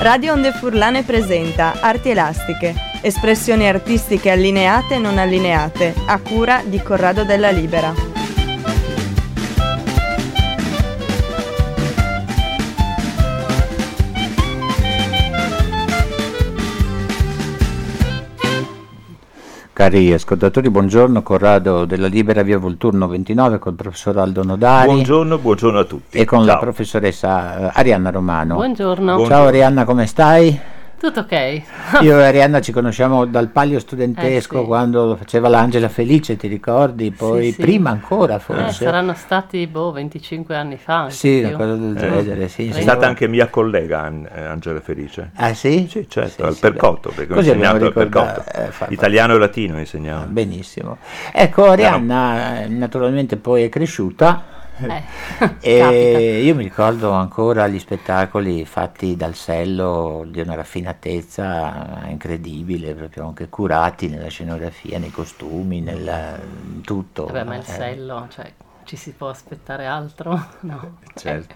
Radio Onde Furlane presenta Arti Elastiche, espressioni artistiche allineate e non allineate, a cura di Corrado della Libera. Cari ascoltatori, buongiorno, Corrado della Libera via Volturno 29 con il professor Aldo Nodari Buongiorno, buongiorno a tutti. e con la Ciao. professoressa eh, Arianna Romano. Buongiorno. Ciao Arianna, come stai? Tutto ok? Io e Arianna ci conosciamo dal palio studentesco Eh, sì. quando faceva l'Angela Felice, ti ricordi? Poi sì. prima ancora Eh, forse. saranno stati boh, 25 anni fa. Sì, più. una cosa del Eh, genere, sì. È sì. stata anche mia collega An- eh, Angela Felice. Ah sì? Sì, certo, Sì, al sì, Percotto, perché ho Così abbiamo insegnato al Percotto. eh, fa- fa- Italiano e latino insegnavo. Benissimo. Ecco, Arianna eh, naturalmente poi è cresciuta Eh, e io mi ricordo ancora gli spettacoli fatti dal Sello di una raffinatezza incredibile, proprio anche curati nella scenografia, nei costumi, nel in tutto. Vabbè, ma il Eh, sello, cioè, ci si può aspettare altro? No. Certo.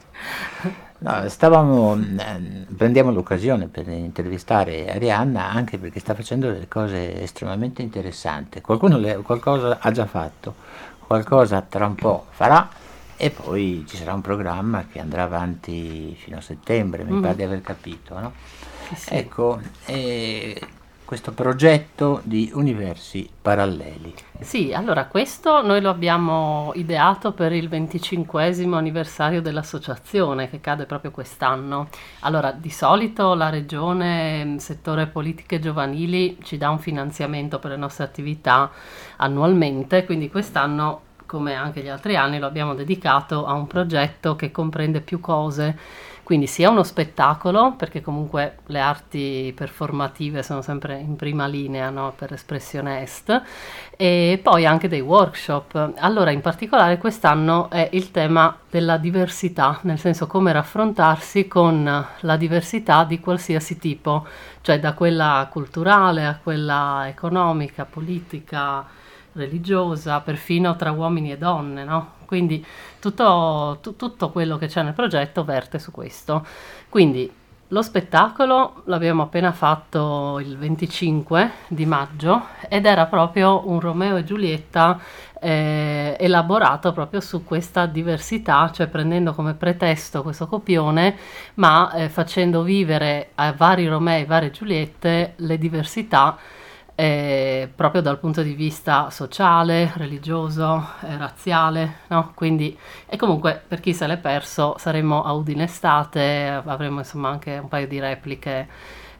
No, stavamo, eh, prendiamo l'occasione per intervistare Arianna anche perché sta facendo delle cose estremamente interessanti. Qualcuno le- qualcosa ha già fatto, qualcosa tra un po' farà e poi ci sarà un programma che andrà avanti fino a settembre, mi pare di aver capito. no? Sì. Ecco, eh, questo progetto di universi paralleli. Sì, allora questo noi lo abbiamo ideato per il 25 anniversario dell'associazione che cade proprio quest'anno. Allora, di solito la regione, mh, settore politiche giovanili, ci dà un finanziamento per le nostre attività annualmente, quindi quest'anno, come anche gli altri anni, lo abbiamo dedicato a un progetto che comprende più cose. Quindi sia uno spettacolo, perché comunque le arti performative sono sempre in prima linea no, per espressione est, e poi anche dei workshop. Allora, in particolare quest'anno è il tema della diversità, nel senso come raffrontarsi con la diversità di qualsiasi tipo, cioè da quella culturale a quella economica, politica, religiosa, perfino tra uomini e donne, no? Quindi tutto, tu- tutto quello che c'è nel progetto verte su questo. Quindi lo spettacolo l'abbiamo appena fatto il 25 di maggio ed era proprio un Romeo e Giulietta eh, elaborato proprio su questa diversità, cioè prendendo come pretesto questo copione, ma eh, facendo vivere a vari Romei e varie Giuliette le diversità eh, proprio dal punto di vista sociale, religioso, eh, razziale, no? Quindi, e comunque per chi se l'è perso saremo a Udine estate, avremo insomma anche un paio di repliche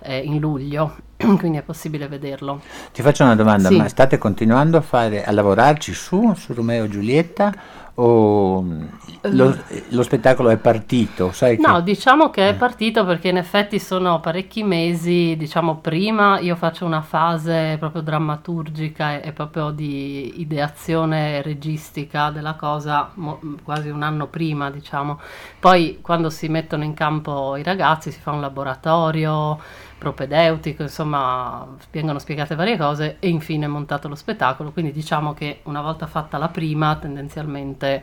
eh, in luglio, quindi è possibile vederlo. Ti faccio una domanda, Sì. ma state continuando a, fare, a lavorarci su, su Romeo e Giulietta o mm, lo, lo spettacolo è partito? Sai No, che- diciamo che è partito perché in effetti sono parecchi mesi, diciamo prima io faccio una fase proprio drammaturgica e, e proprio di ideazione registica della cosa mo- quasi un anno prima, diciamo. Poi quando si mettono in campo i ragazzi si fa un laboratorio propedeutico, insomma, vengono spiegate varie cose e infine montato lo spettacolo, quindi diciamo che una volta fatta la prima tendenzialmente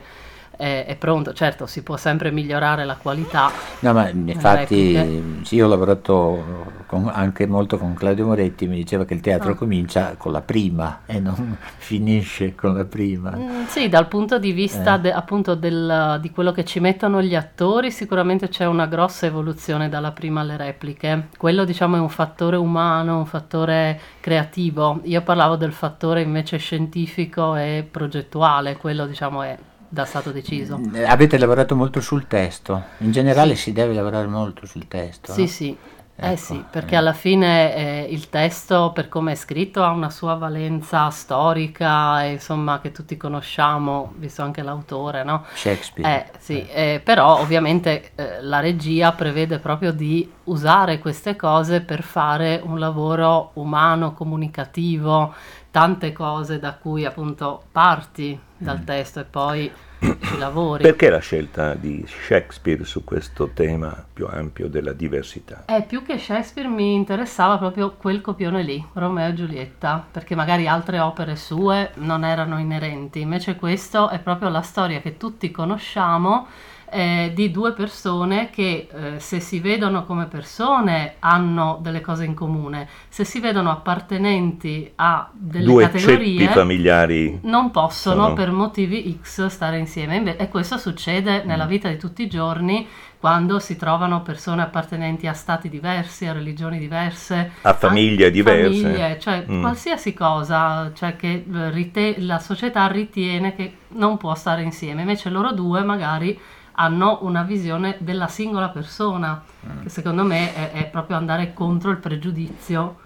è, è pronto, certo si può sempre migliorare la qualità. No, ma infatti sì, io ho lavorato con- anche molto con Claudio Moretti, mi diceva che il teatro Ah. comincia con la prima e non finisce con la prima. Mm, sì, dal punto di vista Eh. de- appunto del- di quello che ci mettono gli attori, sicuramente c'è una grossa evoluzione dalla prima alle repliche. Quello diciamo è un fattore umano, un fattore creativo. Io parlavo del fattore invece scientifico e progettuale, quello diciamo è da stato deciso. Eh, Avete lavorato molto sul testo, in generale si deve lavorare molto sul testo. Sì, no? sì. Eh Ecco, sì, perché eh. alla fine eh, il testo, per come è scritto, ha una sua valenza storica, insomma, che tutti conosciamo, visto anche l'autore, no? Shakespeare. Eh, sì, eh, però ovviamente eh, la regia prevede proprio di usare queste cose per fare un lavoro umano, comunicativo, tante cose da cui appunto parti dal Mm. testo e poi ci lavori. Perché la scelta di Shakespeare su questo tema più ampio della diversità? Eh, più che Shakespeare mi interessava proprio quel copione lì, Romeo e Giulietta, perché magari altre opere sue non erano inerenti, invece questo è proprio la storia che tutti conosciamo eh, di due persone che eh, se si vedono come persone hanno delle cose in comune, se si vedono appartenenti a delle Due categorie familiari. non possono sono- per motivi X stare insieme e questo succede Mm. nella vita di tutti i giorni quando si trovano persone appartenenti a stati diversi, a religioni diverse, A famiglie diverse. famiglie, cioè Mm. qualsiasi cosa, cioè che eh, rite- la società ritiene che non può stare insieme, invece loro due magari hanno una visione della singola persona, Mm. che secondo me è, è proprio andare contro il pregiudizio.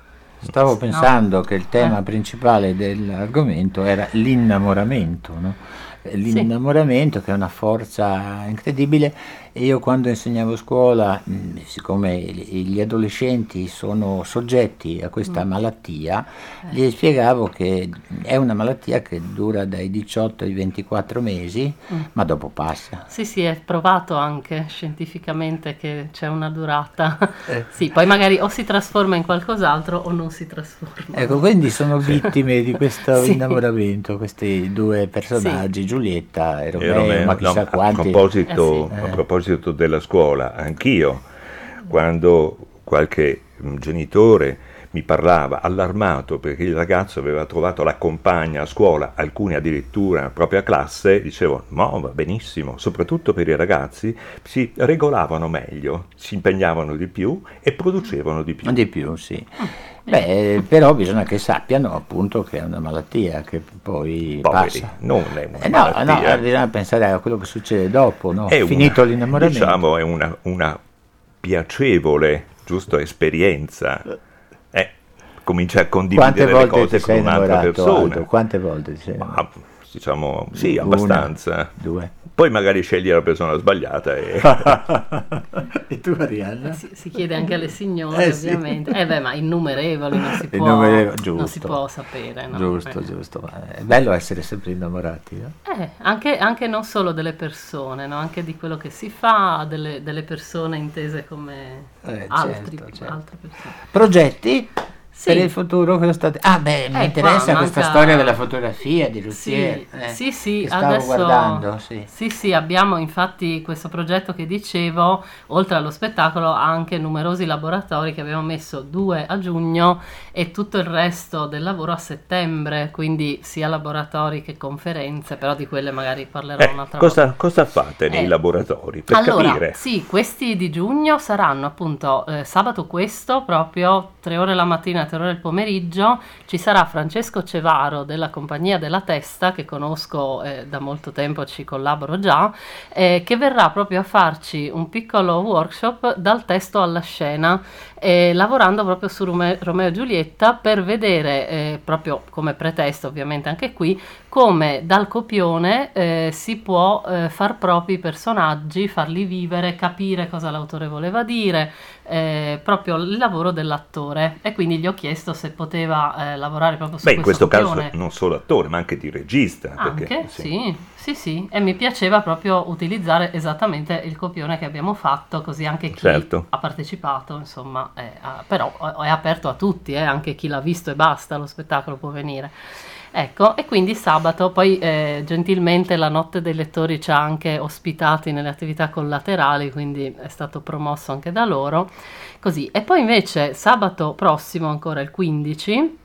Stavo No. pensando che il tema Eh. principale dell'argomento era l'innamoramento, no? L'innamoramento che è una forza incredibile io quando insegnavo a scuola, mh, siccome gli adolescenti sono soggetti a questa Mm. malattia, Eh. gli spiegavo che è una malattia che dura dai 18 ai 24 mesi, Mm. ma dopo passa. Sì, sì, è provato anche scientificamente che c'è una durata. Eh. Sì, poi magari o si trasforma in qualcos'altro o non si trasforma. Ecco, quindi sono vittime di questo Sì. innamoramento, questi due personaggi, Giulietta e E Romeo, Romeo, ma no, chissà a, quanti. proposito, Eh sì. a proposito della scuola, anch'io, quando qualche mm, genitore mi parlava allarmato perché il ragazzo aveva trovato la compagna a scuola, alcuni addirittura nella propria classe, dicevo no, va benissimo, soprattutto per i ragazzi si regolavano meglio, si impegnavano di più e producevano di più. Di più, sì. Beh, eh, però bisogna che sappiano appunto che è una malattia che poi Poveri, passa. non è una Eh no, no, malattia. bisogna pensare a quello che succede dopo, no? È una- finito l'innamoramento. Diciamo è una, una piacevole, giusto, esperienza. Eh, comincia a condividere le cose con un'altra persona. Aldo? Quante volte ti sei Ma, diciamo, sì, Una, abbastanza. due. Poi magari scegli la persona sbagliata e... e tu Arianna? Si, si chiede anche alle signore, Eh, sì. ovviamente. Eh beh, ma innumerevoli non si può, Innumerevoli, non si giusto. può sapere. no? Giusto, Eh. giusto. ma È bello essere sempre innamorati, no? Eh, anche, anche non solo delle persone, no? anche di quello che si fa, delle, delle persone intese come Eh, altri, certo, certo. altre persone. Progetti Sì. per il futuro? Cosa state... Ah, beh, mi Eh, interessa qua questa manca- storia della fotografia di Sì, Lucier. eh, sì, sì, che stavo adesso guardando, sì. sì, sì, abbiamo infatti questo progetto che dicevo, oltre allo spettacolo, anche numerosi laboratori che abbiamo messo due a giugno e tutto il resto del lavoro a settembre, quindi sia laboratori che conferenze, però di quelle magari parlerò Eh, un'altra volta. cosa, cosa fate nei Eh, laboratori? Per allora, capire. sì, questi di giugno saranno appunto eh, sabato questo, proprio tre ore la mattina e tre ore il pomeriggio. Ci sarà Francesco Cevaro della Compagnia della Testa, che conosco eh, da molto tempo, ci collaboro già, eh, che verrà proprio a farci un piccolo workshop dal testo alla scena, eh, lavorando proprio su Rome- Romeo e Giulietta per vedere, eh, proprio come pretesto ovviamente anche qui, come dal copione eh, si può eh, far propri i personaggi, farli vivere, capire cosa l'autore voleva dire, eh, proprio il lavoro dell'attore. E quindi gli ho chiesto se poteva eh, lavorare proprio su Beh, in questo questo caso non solo attore, ma anche di regista. Anche, perché, sì, sì, sì, e mi piaceva proprio utilizzare esattamente il copione che abbiamo fatto, così anche chi Certo. ha partecipato, insomma, è, però è aperto a tutti, eh, anche chi l'ha visto e basta, lo spettacolo può venire. Ecco, e quindi sabato, poi eh, gentilmente la Notte dei Lettori ci ha anche ospitati nelle attività collaterali, quindi è stato promosso anche da loro. Così, e poi invece sabato prossimo, ancora il 15,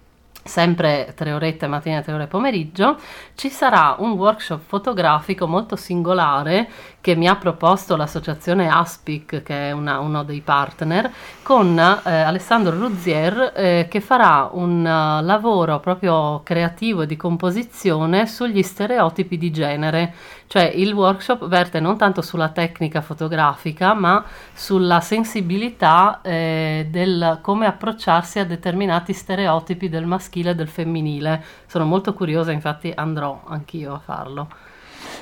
sempre tre orette mattina e tre ore pomeriggio, ci sarà un workshop fotografico molto singolare che mi ha proposto l'associazione Aspic, che è una- uno dei partner, con eh, Alessandro Ruzier eh, che farà un eh, lavoro proprio creativo e di composizione sugli stereotipi di genere, Cioè il workshop verte non tanto sulla tecnica fotografica, ma sulla sensibilità eh, del come approcciarsi a determinati stereotipi del maschile e del femminile. Sono molto curiosa, infatti andrò anch'io a farlo.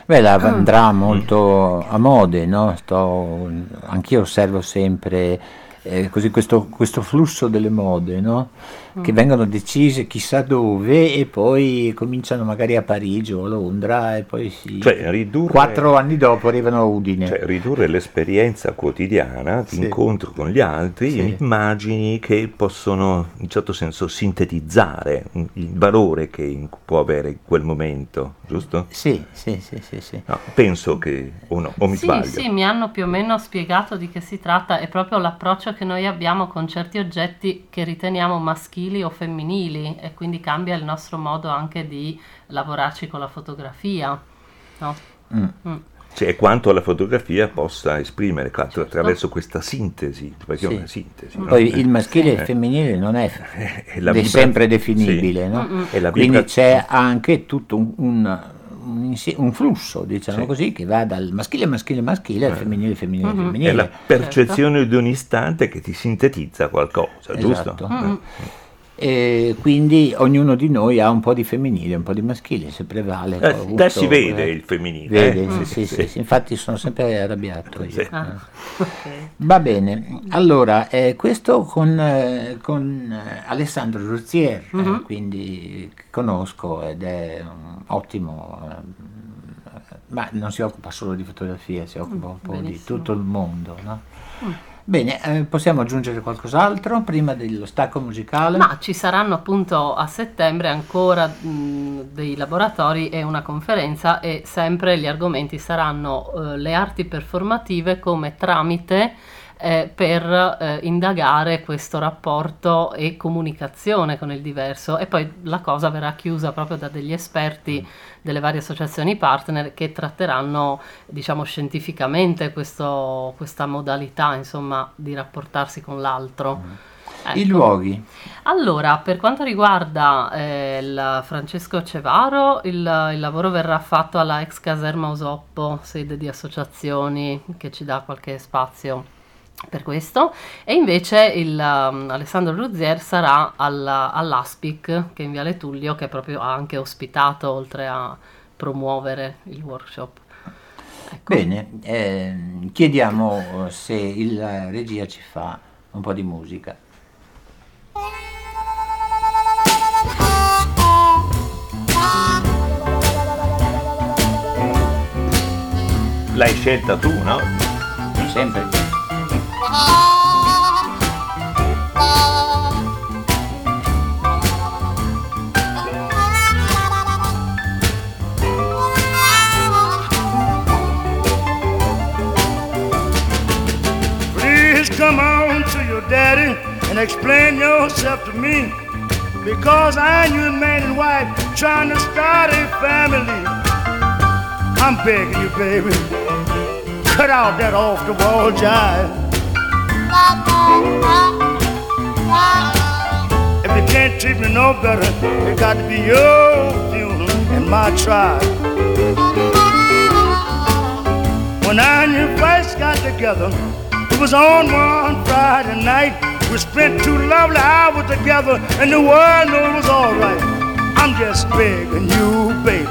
Beh, la andrà molto a mode, no? Sto, anch'io osservo sempre eh, così questo, questo, flusso delle mode, no? che mm. vengono decise chissà dove e poi cominciano magari a Parigi o a Londra e poi si... Cioè, ridurre, quattro anni dopo arrivano a Udine. Cioè, ridurre l'esperienza quotidiana di sì. incontro con gli altri sì. in immagini che possono in un certo senso sintetizzare il valore che può avere quel momento, giusto? Sì, sì, sì, sì. sì. No, penso che, o no, o mi sì, sbaglio. Sì, mi hanno più o meno spiegato di che si tratta, è proprio l'approccio che noi abbiamo con certi oggetti che riteniamo maschili o femminili e quindi cambia il nostro modo anche di lavorarci con la fotografia. No? Mm. Mm. Cioè, quanto la fotografia possa esprimere certo. attraverso questa sintesi, perché sì. è una sintesi. No? Poi il maschile e il femminile non è, è, è sempre definibile, sì. no? Quindi c'è anche tutto un, un un, un, flusso, diciamo sì. così, che va dal maschile maschile maschile al eh. femminile femminile mm-hmm. femminile. È la percezione certo. di un istante che ti sintetizza qualcosa, esatto. giusto? Mm-hmm. E quindi ognuno di noi ha un po' di femminile, un po' di maschile, se prevale. Eh, avuto, si vede eh, il femminile. Vede, eh? sì, sì, sì, infatti sono sempre arrabbiato. Io, ah, okay. Va bene, allora eh, questo con, eh, con eh, Alessandro Ruzier, uh-huh. quindi conosco ed è un ottimo ma non si occupa solo di fotografia, si occupa un po' Benissimo. di tutto il mondo. No? Mm. Bene, eh, possiamo aggiungere qualcos'altro prima dello stacco musicale? Ma ci saranno appunto a settembre ancora mh, dei laboratori e una conferenza e sempre gli argomenti saranno eh, le arti performative come tramite eh, per eh, indagare questo rapporto e comunicazione con il diverso e poi la cosa verrà chiusa proprio da degli esperti delle varie associazioni partner che tratteranno diciamo scientificamente questo, questa modalità insomma di rapportarsi con l'altro. Mm. Ecco. I luoghi. Allora, per quanto riguarda eh, il Francesco Cevaro, il, il, lavoro verrà fatto alla ex caserma Usoppo, sede di associazioni che ci dà qualche spazio per questo e invece il, um, Alessandro Ruzier sarà alla, all'Aspic che è in Viale Tullio che proprio ha anche ospitato oltre a promuovere il workshop ecco. bene eh, chiediamo se il regia ci fa un po' di musica l'hai scelta tu no? sempre come on to your daddy and explain yourself to me. Because I and you, man and wife, trying to start a family. I'm begging you, baby, cut out that off the wall jive. If you can't treat me no better, it got to be your funeral and my trial. When I and you first got together, it was on one Friday night. We spent two lovely hours together, and the world knew it was alright. I'm just begging you, baby.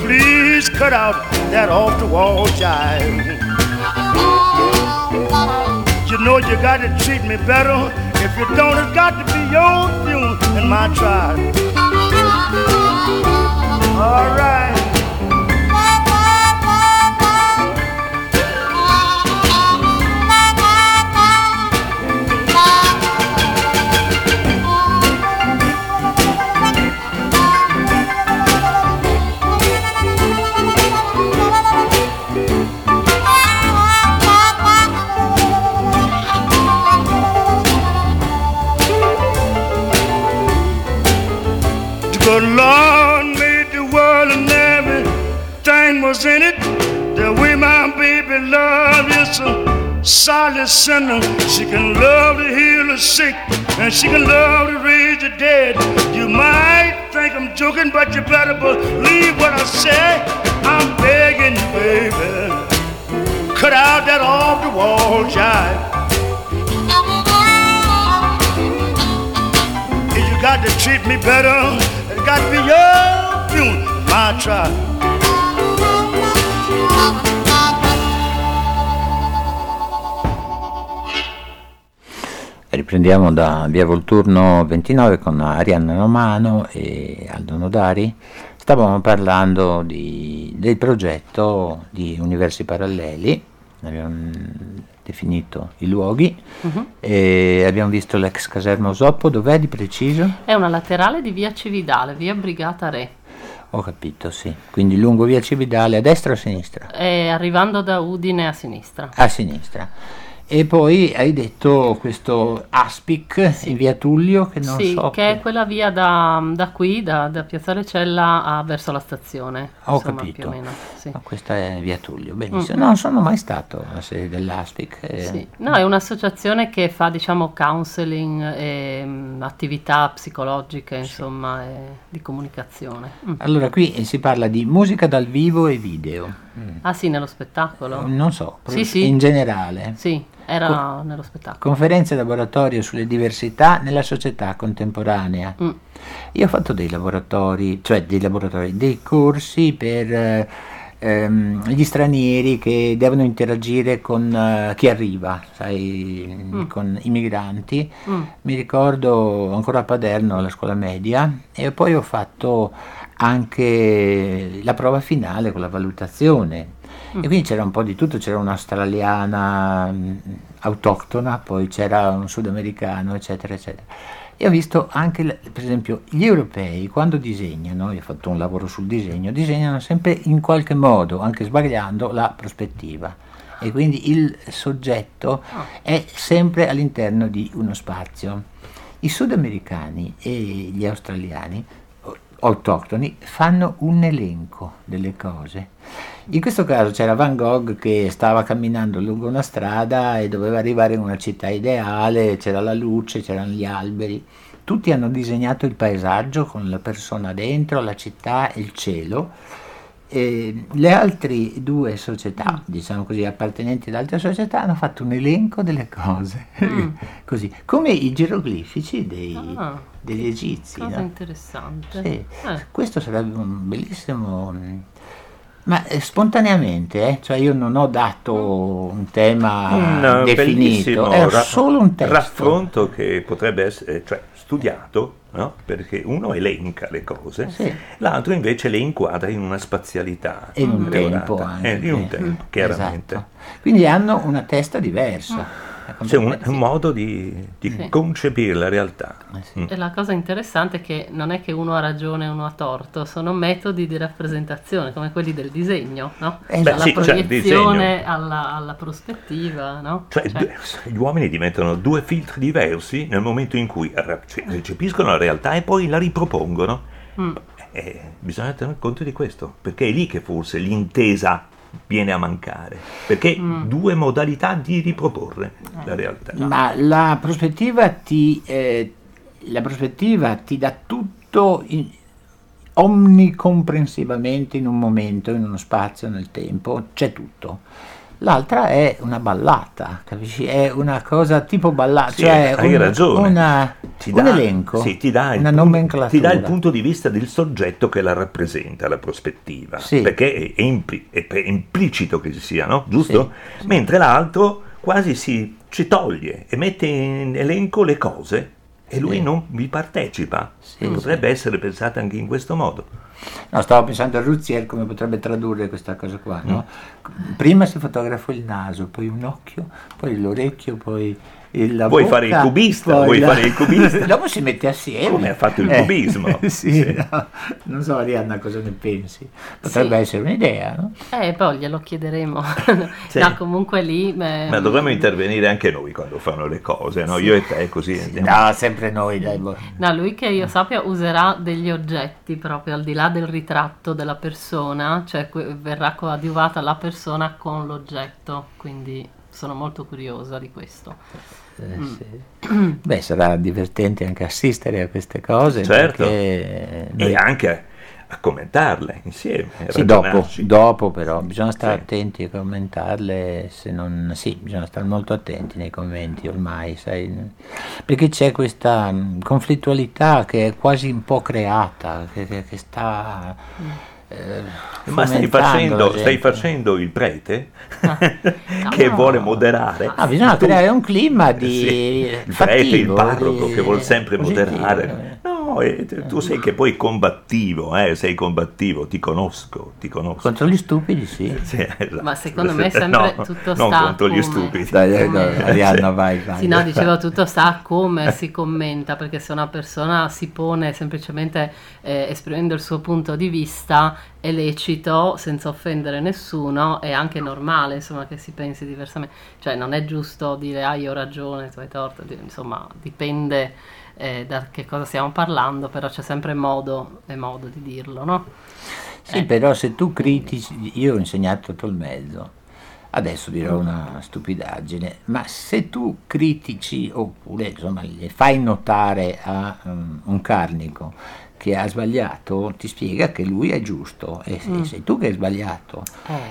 Please cut out that off the wall jive. You know you gotta treat me better. If you don't, it's got to be your funeral and my trial. All right. Good Lord made the world and everything was in it. The way my baby love is a solid sinner. She can love to heal the sick and she can love to raise the dead. You might think I'm joking, but you better believe what I say. I'm begging you, baby, cut out that off the wall jive. If you got to treat me better, got to be your funeral, my tribe. Riprendiamo da Via Volturno 29 con Arianna Romano e Aldo Nodari. Stavamo parlando di, del progetto di Universi Paralleli, abbiamo definito i luoghi Mhm. e abbiamo visto l'ex caserma Osoppo, dov'è di preciso? È una laterale di via Cividale, via Brigata Re, Ho capito, sì. Quindi lungo via Cividale a destra o a sinistra? e arrivando da Udine a sinistra. A sinistra. E poi hai detto questo Aspic in via Tullio che non sì, so. che è quella via da, da qui, da, da Piazzale Cella a- verso la stazione. Ho insomma, capito. più o meno. Sì. No, questa è via Tullio, benissimo. Mm. Non sono mai stato alla sede dell'Aspic. eh, Sì. No, è un'associazione che fa, diciamo, counseling e mm, attività psicologiche, insomma, e di comunicazione. Mm. Allora, qui si parla di musica dal vivo e video. Ah sì, nello spettacolo? Non so, Sì, sì. in generale. Sì, era nello spettacolo. Conferenze e laboratorio sulle diversità nella società contemporanea. Mm. Io ho fatto dei laboratori, cioè dei laboratori, dei corsi per eh, ehm, gli stranieri che devono interagire con eh, chi arriva, sai, Mm. con i migranti. Mm. Mi ricordo ancora a Paderno alla scuola media e poi ho fatto anche la prova finale con la valutazione. Mm. E quindi c'era un po' di tutto, c'era un'australiana mh, autoctona, poi c'era un sudamericano, eccetera, eccetera. E ho visto anche, per esempio, gli europei quando disegnano, io ho fatto un lavoro sul disegno, disegnano sempre in qualche modo, anche sbagliando, la prospettiva. E quindi il soggetto è sempre all'interno di uno spazio. I sudamericani e gli australiani autoctoni fanno un elenco delle cose. In questo caso c'era Van Gogh che stava camminando lungo una strada e doveva arrivare in una città ideale, c'era la luce, c'erano gli alberi. Tutti hanno disegnato il paesaggio con la persona dentro, la città e il cielo. E le altre due società, diciamo così, appartenenti ad altre società, hanno fatto un elenco delle cose, così, come i geroglifici dei- Ah. Degli egizi. Cosa no? interessante. Sì, Eh. questo sarebbe un bellissimo... mm, Ma eh, spontaneamente, eh? cioè io non ho dato un tema un eh, definito, bellissimo è ra- solo un testo. raffronto che potrebbe essere cioè, studiato, no? perché uno elenca le cose, Sì. l'altro invece le inquadra in una spazialità. E in un tempo anche. Eh, in un tempo, chiaramente. Esatto. Quindi hanno una testa diversa. C'è un, un modo di, di Sì. concepire la realtà. Mm. E la cosa interessante è che non è che uno ha ragione e uno ha torto, sono metodi di rappresentazione come quelli del disegno, no? Eh, Dalla beh, sì, cioè, proiezione disegno. alla, alla prospettiva, no? Cioè, due- gli uomini diventano due filtri diversi nel momento in cui cioè, recepiscono la realtà e poi la ripropongono. Mm. E bisogna tener conto di questo, perché è lì che forse l'intesa viene a mancare, perché Mm. due modalità di riproporre la realtà. Ma la prospettiva ti, eh, la prospettiva ti dà tutto in- omnicomprensivamente in un momento, in uno spazio, nel tempo, c'è tutto. L'altra è una ballata, capisci? È una cosa tipo ballata, Sì, cioè hai un, ragione. una- Ti un dà- elenco, sì, ti dà il una punto- nomenclatura. Ti dà il punto di vista del soggetto che la rappresenta, la prospettiva, Sì. perché è, impli- è implicito che ci sia, no? Giusto? Mentre l'altro quasi si ci toglie e mette in elenco le cose e lui Sì. non vi partecipa. Sì, Potrebbe essere pensata anche in questo modo. No, stavo pensando a Ruzier come potrebbe tradurre questa cosa qua, no? Mm. Prima si fotografa il naso, poi un occhio, poi l'orecchio, poi la Vuoi bocca, fare il cubista? Vuoi la- fare il cubista? Dopo si mette assieme. Come ha fatto il Eh, cubismo. sì, Sì. no, non so Arianna cosa ne pensi. Potrebbe Sì. essere un'idea, no? Eh, poi glielo chiederemo. Sì. No, comunque lì... beh, Ma dovremmo intervenire anche noi quando fanno le cose, no? Io e te così andiamo. No, sempre noi, dai. boh. No, lui che io sappia userà degli oggetti proprio al di là del ritratto della persona, cioè verrà coadiuvata la persona con l'oggetto, quindi sono molto curiosa di questo. Eh, Mm. sì. Beh, sarà divertente anche assistere a queste cose. Certo. perché E noi- anche a commentarle insieme. Sì, dopo, dopo però bisogna stare Sì. attenti a commentarle, se non, sì, bisogna stare molto attenti nei commenti ormai, sai, perché c'è questa mh, conflittualità che è quasi un po' creata, che, che- che sta... eh, Ma stai facendo, stai facendo il prete che no. vuole moderare. Ah, bisogna Tu- creare un clima di Sì, il prete, il parroco di- che vuole sempre moderare. No, e tu sei che poi combattivo, eh, sei combattivo, ti conosco, ti conosco. Contro gli stupidi, sì. Sì, esatto. Ma secondo me sempre No, tutto non sta contro gli come- stupidi. Dai, dai, Arianna, vai, vai. Sì, no, dicevo tutto sta a come si commenta, perché se una persona si pone semplicemente eh, esprimendo il suo punto di vista è lecito, senza offendere nessuno, è anche normale, insomma, che si pensi diversamente. Cioè, non è giusto dire, ah, io ho ragione, tu hai torto, insomma, dipende eh, da che cosa stiamo parlando, però c'è sempre modo e modo di dirlo, no? Sì, Eh. però se tu critici, io ho insegnato tutto il mezzo, adesso dirò una stupidaggine, ma se tu critici oppure insomma fai notare a um, un carnico che ha sbagliato, ti spiega che lui è giusto e Mm. sei tu che hai sbagliato.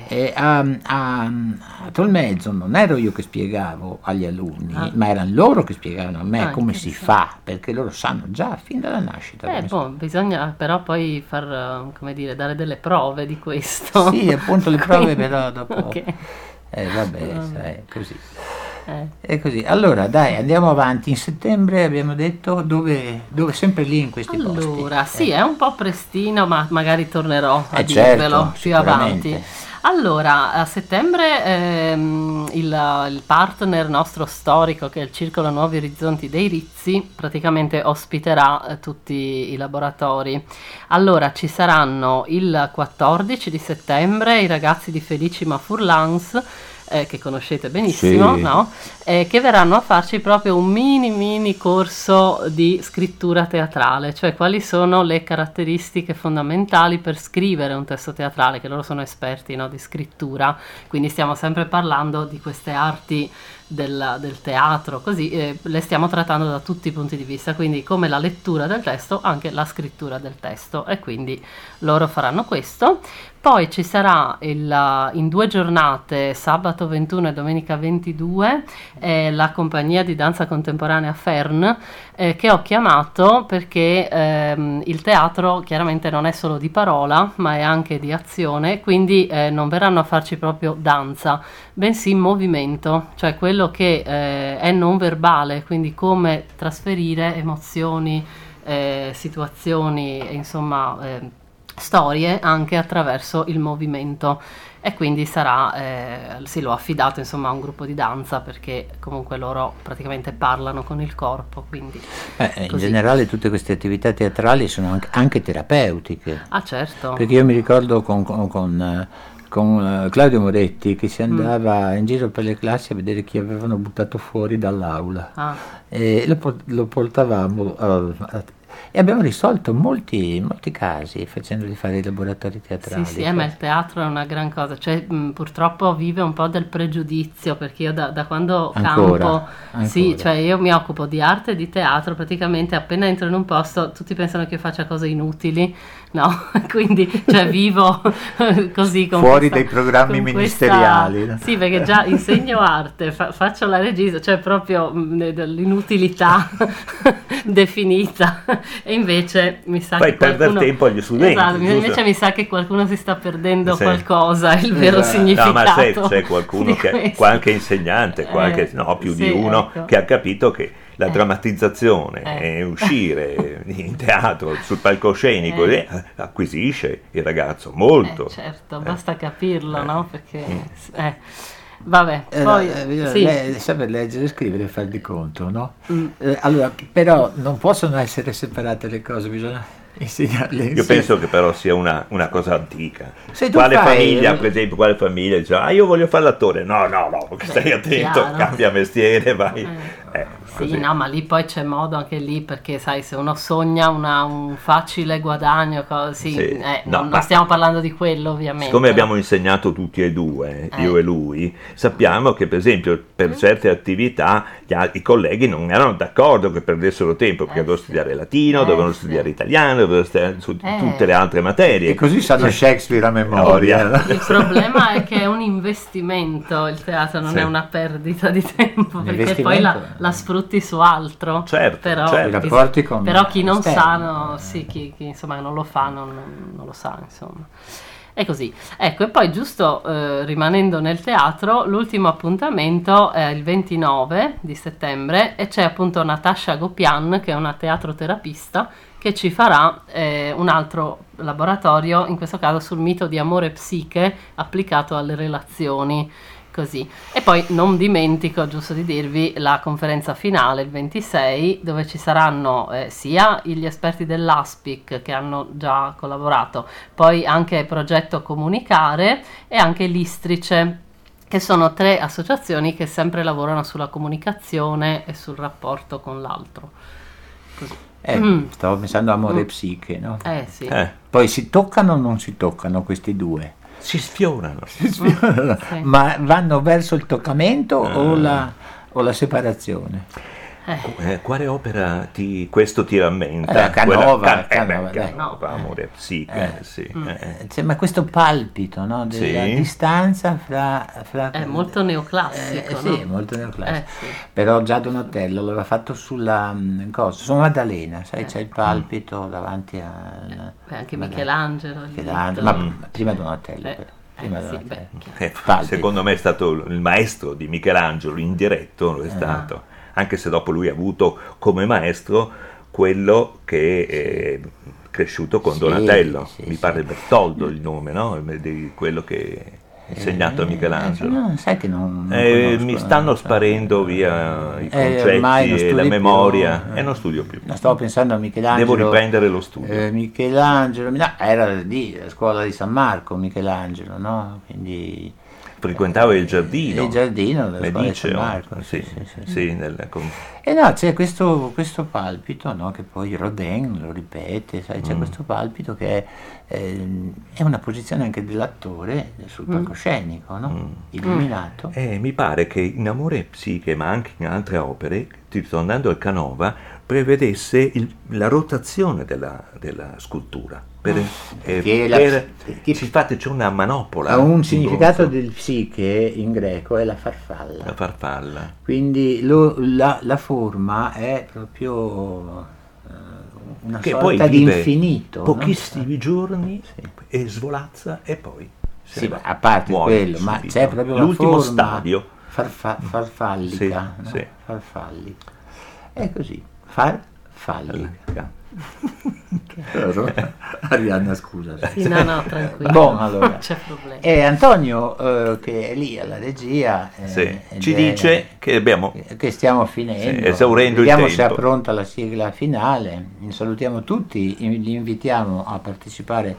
Eh. E a, a, a Tolmezzo non ero io che spiegavo agli alunni, Ah. ma erano loro che spiegavano a me Ah, come si fa, perché loro sanno già fin dalla nascita. Eh, boh, bisogna però poi far, eh, come dire, dare delle prove di questo. Sì, appunto le prove però dopo. ok. Eh, vabbè, Vabbè. sai, così. Eh. È così. Allora, dai, andiamo avanti. In settembre abbiamo detto dove, dove sempre lì in questi posti. Allora, sì, è un po' prestino, ma magari tornerò a Eh, dirvelo certo, più avanti. Allora, a settembre ehm, il, il partner nostro storico, che è il Circolo Nuovi Orizzonti dei Rizzi, praticamente ospiterà eh, tutti i laboratori. Allora, ci saranno il 14 di settembre i ragazzi di Felicima Furlans, eh, che conoscete benissimo, Sì. no? eh, che verranno a farci proprio un mini mini corso di scrittura teatrale, cioè quali sono le caratteristiche fondamentali per scrivere un testo teatrale, che loro sono esperti no, di scrittura, quindi stiamo sempre parlando di queste arti del, del teatro, così eh, le stiamo trattando da tutti i punti di vista, quindi come la lettura del testo, anche la scrittura del testo e quindi loro faranno questo. Poi ci sarà il, in due giornate, sabato 21 e domenica 22, eh, la compagnia di danza contemporanea Fern, eh, che ho chiamato perché ehm, il teatro chiaramente non è solo di parola, ma è anche di azione, quindi eh, non verranno a farci proprio danza, bensì movimento, cioè quello che eh, è non verbale, quindi come trasferire emozioni, eh, situazioni, insomma, eh, storie anche attraverso il movimento e quindi sarà, eh, sì, l'ho affidato insomma a un gruppo di danza perché comunque loro praticamente parlano con il corpo, quindi Eh, in generale tutte queste attività teatrali sono anche, anche terapeutiche. Ah certo. Perché io mi ricordo con, con- con, eh, con, eh, Claudio Moretti che Mm. si andava in giro per le classi a vedere chi avevano buttato fuori dall'aula. Ah. E lo portavamo a- a- e abbiamo risolto molti, molti casi facendogli fare i laboratori teatrali. Sì, sì, eh, ma il teatro è una gran cosa, cioè mh, purtroppo vive un po' del pregiudizio perché io da, da quando Ancora, campo, sì, ancora. cioè io mi occupo di arte e di teatro, praticamente appena entro in un posto tutti pensano che io faccia cose inutili, no? Quindi cioè vivo così con Fuori questa- dai programmi questa- ministeriali, no? Sì, perché già insegno arte, fa- faccio la regista, cioè proprio mh, dell'inutilità definita e invece mi sa Fai che perdere tempo agli studenti, Esatto, invece mi sa che qualcuno si sta perdendo Sì. qualcosa, il vero Esatto. significato. No, ma c'è, c'è qualcuno che, questo. qualche insegnante, qualche, Eh, no, più sì, di uno, ecco. che ha capito che la Eh. drammatizzazione Eh. e uscire in teatro, sul palcoscenico, Eh. eh, acquisisce il ragazzo molto. Eh, certo, Eh. basta capirlo, Eh. no? Perché... Mm. eh, Vabbè, poi... eh, sì. lei saper leggere e scrivere e far di conto, no? Mm. Eh, allora, però non possono essere separate le cose, bisogna insegnarle Io penso che però sia una, una cosa antica. Se tu Quale fai- famiglia, per esempio, quale famiglia dice, ah io voglio fare l'attore? No, no, no, stai attento, chiaro. cambia mestiere, vai, Eh. Eh, Sì, così. no, ma lì poi c'è modo anche lì perché sai, se uno sogna una- un facile guadagno, così, Sì. eh, No, non, ma- non stiamo parlando di quello ovviamente. Siccome abbiamo insegnato tutti e due, Eh. io e lui, sappiamo che per esempio per certe attività i colleghi non erano d'accordo che perdessero tempo perché dovevano studiare latino, Eh, dovevano sì. studiare italiano, dovevano studiare su Eh. tutte le altre materie. E così sanno Shakespeare a memoria. Il problema è che è un investimento il teatro, non Sì. è una perdita di tempo, perché poi la, eh. La sfrutti su altro. Certo, però, certo. Rapporti con però chi non sa, no, sì, chi, chi, insomma non lo fa, non, non lo sa, insomma. È così. Ecco, e poi giusto eh, rimanendo nel teatro, l'ultimo appuntamento è il 29 di settembre e c'è appunto Natasha Gopian, che è una teatroterapista, che ci farà eh, un altro laboratorio, in questo caso sul mito di amore e psiche applicato alle relazioni. Così. E poi non dimentico, giusto di dirvi, la conferenza finale il 26, dove ci saranno eh, sia gli esperti dell'ASPIC che hanno già collaborato, poi anche Progetto Comunicare e anche l'Istrice, che sono tre associazioni che sempre lavorano sulla comunicazione e sul rapporto con l'altro. Così. Eh, Mm. Stavo pensando a amore e Mm. psiche, no? Eh sì. Eh, Poi si toccano o non si toccano questi due? Si sfiorano. Sì. Ma vanno verso il toccamento Ah. o, la, o la separazione? Eh. Eh, quale opera ti, questo ti rammenta? Eh, la Canova, Quella- Can- Canova, eh, beh. Canova, amore, Eh. sì. Mm. eh. Eh, cioè, ma questo palpito no, della Sì. distanza fra... fra È molto eh, neoclassico. sì, no? è molto neoclassico. Eh, sì. Però già Donatello l'aveva fatto sulla mm, cosa, su Maddalena, sai, Eh. c'è il palpito davanti a... Beh, anche. Michelangelo. Michelangelo, ma prima Donatello. Eh, però, eh, sì, beh. Eh, secondo me è stato il maestro di Michelangelo indiretto, lo è stato, anche se dopo lui ha avuto come maestro quello che è cresciuto con Sì, Donatello, sì, mi pare Bertoldo il nome, no? di quello che ha insegnato a Eh, Michelangelo. no, sai che non, non Eh, conosco, mi no. stanno sparendo via i Eh, concetti non e la più, memoria eh. e non studio più. No, stavo pensando a Michelangelo. Devo riprendere lo studio. Eh, Michelangelo, no, era lì, la scuola di San Marco, Michelangelo, no? Quindi Frequentavo il giardino. il giardino San Mediceo, Marco. sì, sì, sì. sì, nel- con- E no, c'è questo, questo palpito, no? Che poi Rodin lo ripete, sai, c'è Mm. questo palpito che è, ehm, è una posizione anche dell'attore sul palcoscenico, no? Mm. Illuminato. Eh, mi pare che in Amore e Psiche, ma anche in altre opere, ritornando al Canova, prevedesse il- la rotazione della, della scultura. Per, eh, Perché la- per- perché- fate, c'è una manopola. Ha un significato bronzo, del psiche in greco, è la farfalla. La farfalla. Quindi lo- la, la forma è proprio eh, una Che sorta di infinito. no? pochissimi giorni Sì. e svolazza e poi Sì, va. a parte quello, ma c'è proprio l'ultimo stadio. farfa- farfallica. Sì, no? Farfallica. È così, farfallica. Vero? Arianna, scusa. Sì, no, no, tranquillo. Boh, allora. Non c'è problema. E Antonio, eh, che è lì alla regia, eh, Sì, Ci è- dice che abbiamo che stiamo finendo. Sì, esaurendo il Vediamo se è tempo. pronta la sigla finale. Salutiamo tutti, li invitiamo a partecipare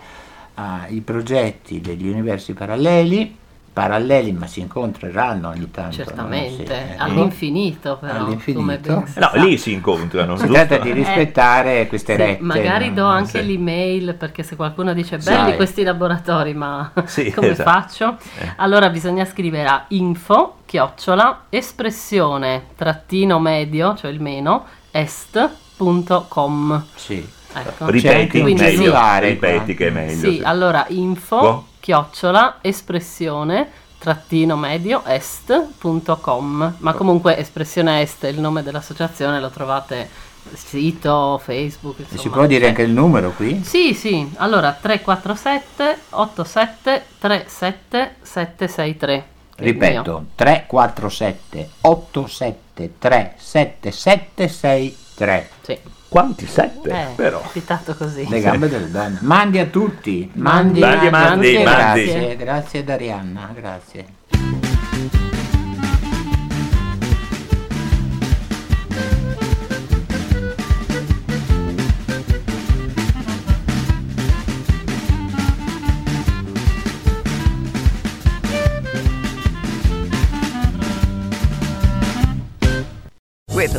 ai progetti degli universi paralleli, paralleli ma si incontreranno ogni tanto. no? Certamente, Sì, eh, all'infinito però. All'infinito. No, sa. lì si incontrano. Si giusto? tratta di rispettare queste Eh, Sì, rette. magari no? do anche Sì. l'email perché se qualcuno dice Sai. belli questi laboratori ma Sì, come esatto. faccio? Eh. Allora bisogna scrivere a info chiocciola espressione trattino medio cioè il meno est.com Sì. ecco. Ripeti, Quindi meglio, ripeti che è meglio. Sì, sì. allora info Qua? Chiocciola espressione trattino medio est.com ma comunque espressione est è il nome dell'associazione lo trovate sito facebook E insomma, si può dire anche il numero qui? sì sì allora 347 87 37 763 che è il mio. Ripeto, 347 873 7763. sì Quanti sette? eh, però. è capitato così Le gambe delle donne. Mandi a tutti. Mandi, Mandi, mandi, grazie, mandi. Grazie, grazie ad Arianna, grazie.